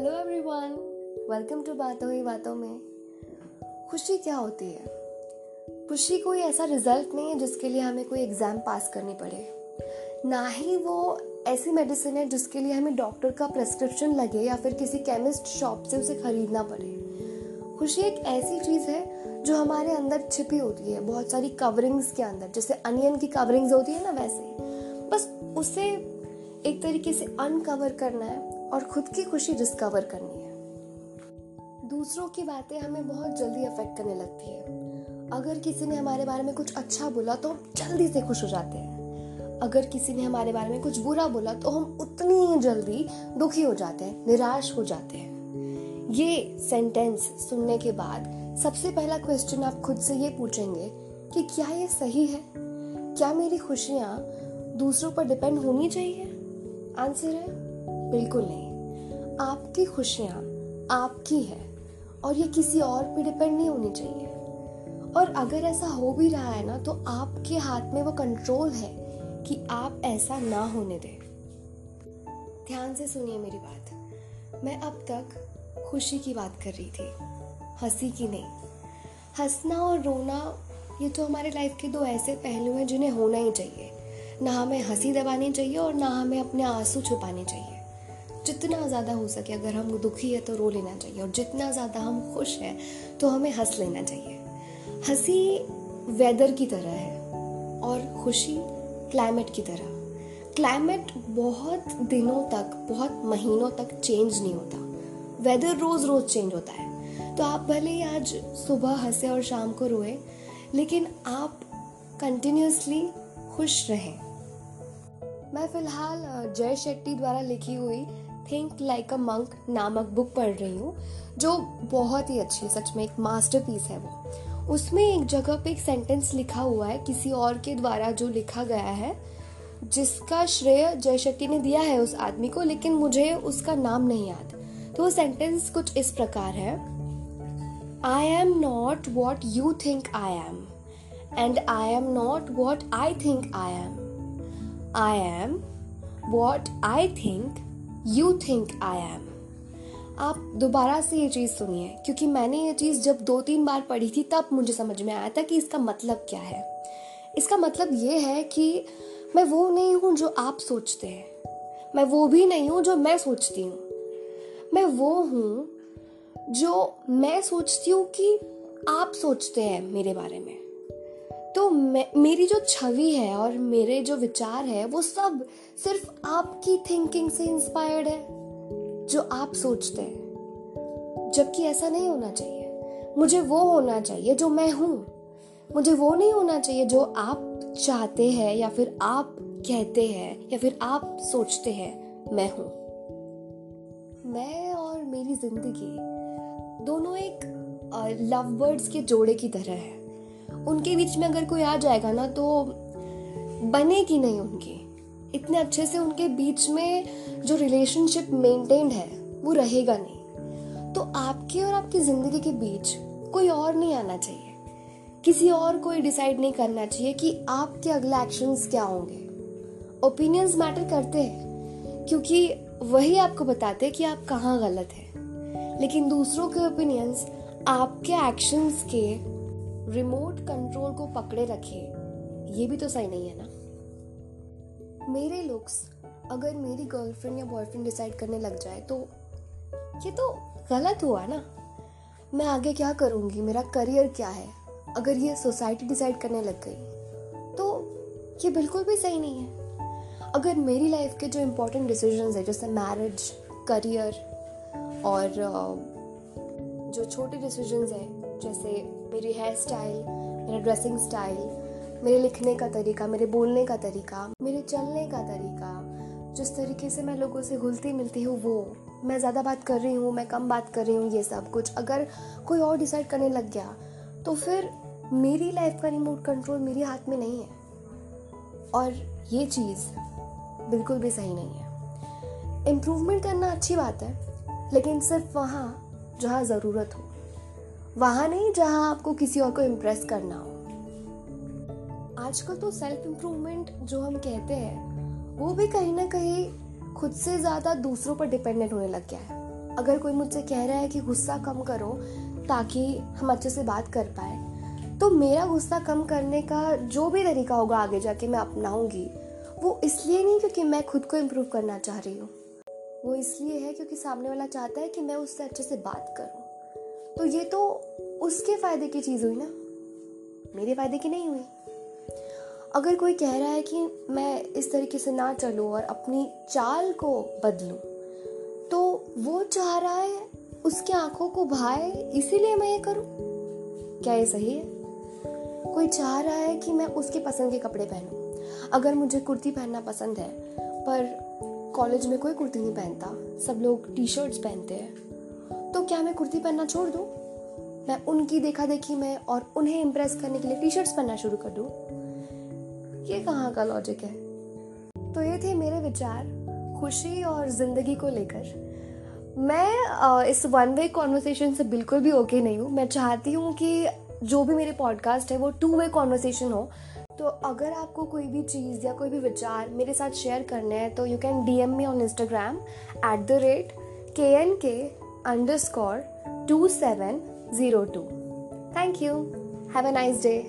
Hello everyone welcome to बातों ही बातों में। खुशी क्या होती है? खुशी कोई ऐसा रिज़ल्ट नहीं है जिसके लिए हमें कोई एग्ज़ाम पास करनी पड़े। ना ही वो ऐसी मेडिसिन है जिसके लिए हमें डॉक्टर का प्रेस्क्रिप्शन लगे या फिर किसी केमिस्ट शॉप से उसे खरीदना पड़े। खुशी एक ऐसी चीज़ है जो हमारे अंदर छिपी होती है, बहुत सारी कवरिंग्स के अंदर। जैसे अनियन की कवरिंग्स होती है ना वैसे। बस उसे एक तरीके से अनकवर करना है। और खुद की खुशी डिस्कवर करनी है। दूसरों की बातें हमें बहुत जल्दी अफेक्ट करने लगती है। अगर किसी ने हमारे बारे में कुछ अच्छा बोला तो हम जल्दी से खुश हो जाते हैं। अगर किसी ने हमारे बारे में कुछ बुरा बोला तो हम उतनी ही जल्दी दुखी हो जाते हैं, निराश हो जाते हैं। ये सेंटेंस सुनने के बाद सबसे पहला क्वेश्चन आप खुद से ये पूछेंगे कि क्या ये सही है? क्या मेरी खुशियाँ दूसरों पर डिपेंड होनी चाहिए? आंसर है बिल्कुल नहीं। आपकी खुशियाँ आपकी है और ये किसी और पे डिपेंड नहीं होनी चाहिए। और अगर ऐसा हो भी रहा है ना तो आपके हाथ में वो कंट्रोल है कि आप ऐसा ना होने दें। ध्यान से सुनिए मेरी बात। मैं अब तक खुशी की बात कर रही थी, हँसी की नहीं। हंसना और रोना, ये तो हमारे लाइफ के दो ऐसे पहलू हैं जिन्हें होना ही चाहिए। ना हमें हँसी दबानी चाहिए और ना हमें अपने आँसू छुपाने चाहिए। जितना ज़्यादा हो सके अगर हम दुखी है तो रो लेना चाहिए और जितना ज़्यादा हम खुश हैं तो हमें हंस लेना चाहिए। हँसी वेदर की तरह है और खुशी क्लाइमेट की तरह। क्लाइमेट बहुत दिनों तक, बहुत महीनों तक चेंज नहीं होता। वेदर रोज़ रोज़ चेंज होता है। तो आप भले ही आज सुबह हंसे और शाम को रोए, लेकिन आप कंटिन्यूसली खुश रहें। मैं फ़िलहाल जय शेट्टी द्वारा लिखी हुई थिंक लाइक अ मंक नामक बुक पढ़ रही हूँ, जो बहुत ही अच्छी है, सच में एक मास्टरपीस है वो। उसमें एक जगह पे एक सेंटेंस लिखा हुआ है, किसी और के द्वारा जो लिखा गया है, जिसका श्रेय जय शेट्टी ने दिया है उस आदमी को, लेकिन मुझे उसका नाम नहीं याद। तो वो सेंटेंस कुछ इस प्रकार है I am not what you think I am and I am not what I think I am I am what I think you think I am आप दोबारा से ये चीज़ सुनिए, क्योंकि मैंने ये चीज़ जब दो तीन बार पढ़ी थी, तब मुझे समझ में आया था कि इसका मतलब क्या है। इसका मतलब ये है कि मैं वो नहीं हूँ जो आप सोचते हैं। मैं वो भी नहीं हूँ जो मैं सोचती हूँ। मैं वो हूँ जो मैं सोचती हूँ कि आप सोचते हैं मेरे बारे में। तो मेरी जो छवि है और मेरे जो विचार है, वो सब सिर्फ़ आपकी थिंकिंग से इंस्पायर्ड है, जो आप सोचते हैं। जबकि ऐसा नहीं होना चाहिए। मुझे वो होना चाहिए जो मैं हूँ। मुझे वो नहीं होना चाहिए जो आप चाहते हैं या फिर आप कहते हैं या फिर आप सोचते हैं, मैं हूँ। मैं और मेरी ज़िंदगी दोनों एक लव बर्ड्स के जोड़े की तरह है। उनके बीच में अगर कोई आ जाएगा ना तो बनेगी नहीं उनकी। इतने अच्छे से उनके बीच में जो रिलेशनशिप मेंटेन्ड है, वो रहेगा नहीं। तो आपके और आपकी ज़िंदगी के बीच कोई और नहीं आना चाहिए। किसी और को डिसाइड नहीं करना चाहिए कि आपके अगले एक्शंस क्या होंगे। ओपिनियंस मैटर करते हैं, क्योंकि वही आपको बताते हैं कि आप कहाँ गलत हैं। लेकिन दूसरों के ओपिनियंस आपके एक्शंस के रिमोट कंट्रोल को पकड़े रखे, ये भी तो सही नहीं है ना? मेरे लुक्स अगर मेरी गर्लफ्रेंड या बॉयफ्रेंड डिसाइड करने लग जाए तो ये तो गलत हुआ ना? मैं आगे क्या करूँगी? मेरा करियर क्या है? अगर ये सोसाइटी डिसाइड करने लग गई तो ये बिल्कुल भी सही नहीं है। अगर मेरी लाइफ के जो इम्पोर्टेंट डिसीजंस है, जैसे मैरिज करियर और जो छोटे डिसीजंस हैं, जैसे मेरी हेयर स्टाइल मेरा ड्रेसिंग स्टाइल मेरे लिखने का तरीका, मेरे बोलने का तरीका, मेरे चलने का तरीका, जिस तरीके से मैं लोगों से घुलती मिलती हूँ, वो। मैं ज़्यादा बात कर रही हूँ, मैं कम बात कर रही हूँ, ये सब कुछ। अगर कोई और डिसाइड करने लग गया तो फिर मेरी लाइफ का रिमोट कंट्रोल मेरे हाथ में नहीं है। और ये चीज़ बिल्कुल भी सही नहीं है। इम्प्रूवमेंट करना अच्छी बात है, लेकिन सिर्फ़ वहाँ जहाँ ज़रूरत हो। वहाँ नहीं जहाँ आपको किसी और को इम्प्रेस करना हो। आजकल तो सेल्फ इम्प्रूवमेंट जो हम कहते हैं, वो भी कहीं ना कहीं खुद से ज़्यादा दूसरों पर डिपेंडेंट होने लग गया है। अगर कोई मुझसे कह रहा है कि गुस्सा कम करो ताकि हम अच्छे से बात कर पाए तो मेरा गुस्सा कम करने का जो भी तरीका होगा आगे जाके मैं अपनाऊँगी। वो इसलिए नहीं क्योंकि मैं खुद को इम्प्रूव करना चाह रही हूँ। वो इसलिए है क्योंकि सामने वाला चाहता है कि मैं उससे अच्छे से बात करूँ। तो ये तो उसके फ़ायदे की चीज़ हुई ना। मेरे फ़ायदे की नहीं हुई। अगर कोई कह रहा है कि मैं इस तरीके से ना चलूँ और अपनी चाल को बदलूँ तो वो चाह रहा है उसकी आँखों को भाए, इसीलिए मैं ये करूँ? क्या ये सही है? कोई चाह रहा है कि मैं उसके पसंद के कपड़े पहनूं? अगर मुझे कुर्ती पहनना पसंद है, पर कॉलेज में कोई कुर्ती नहीं पहनता, सब लोग टी शर्ट्स पहनते हैं क्या मैं कुर्ती पहनना छोड़ दूँ? मैं उनकी देखा देखी में और उन्हें इम्प्रेस करने के लिए टी शर्ट्स पहनना शुरू कर दूँ? ये कहाँ का लॉजिक है? तो ये थे मेरे विचार, खुशी और ज़िंदगी को लेकर। मैं इस वन वे कॉन्वर्सेशन से बिल्कुल भी ओके नहीं हूँ। मैं चाहती हूँ कि जो भी मेरे पॉडकास्ट है वो टू वे कॉन्वर्सेशन हो। तो अगर आपको कोई भी चीज़ या कोई भी विचार मेरे साथ शेयर करने हैं तो you can D M me on Instagram at the rate K N K underscore 2702. Thank you. Have a nice day.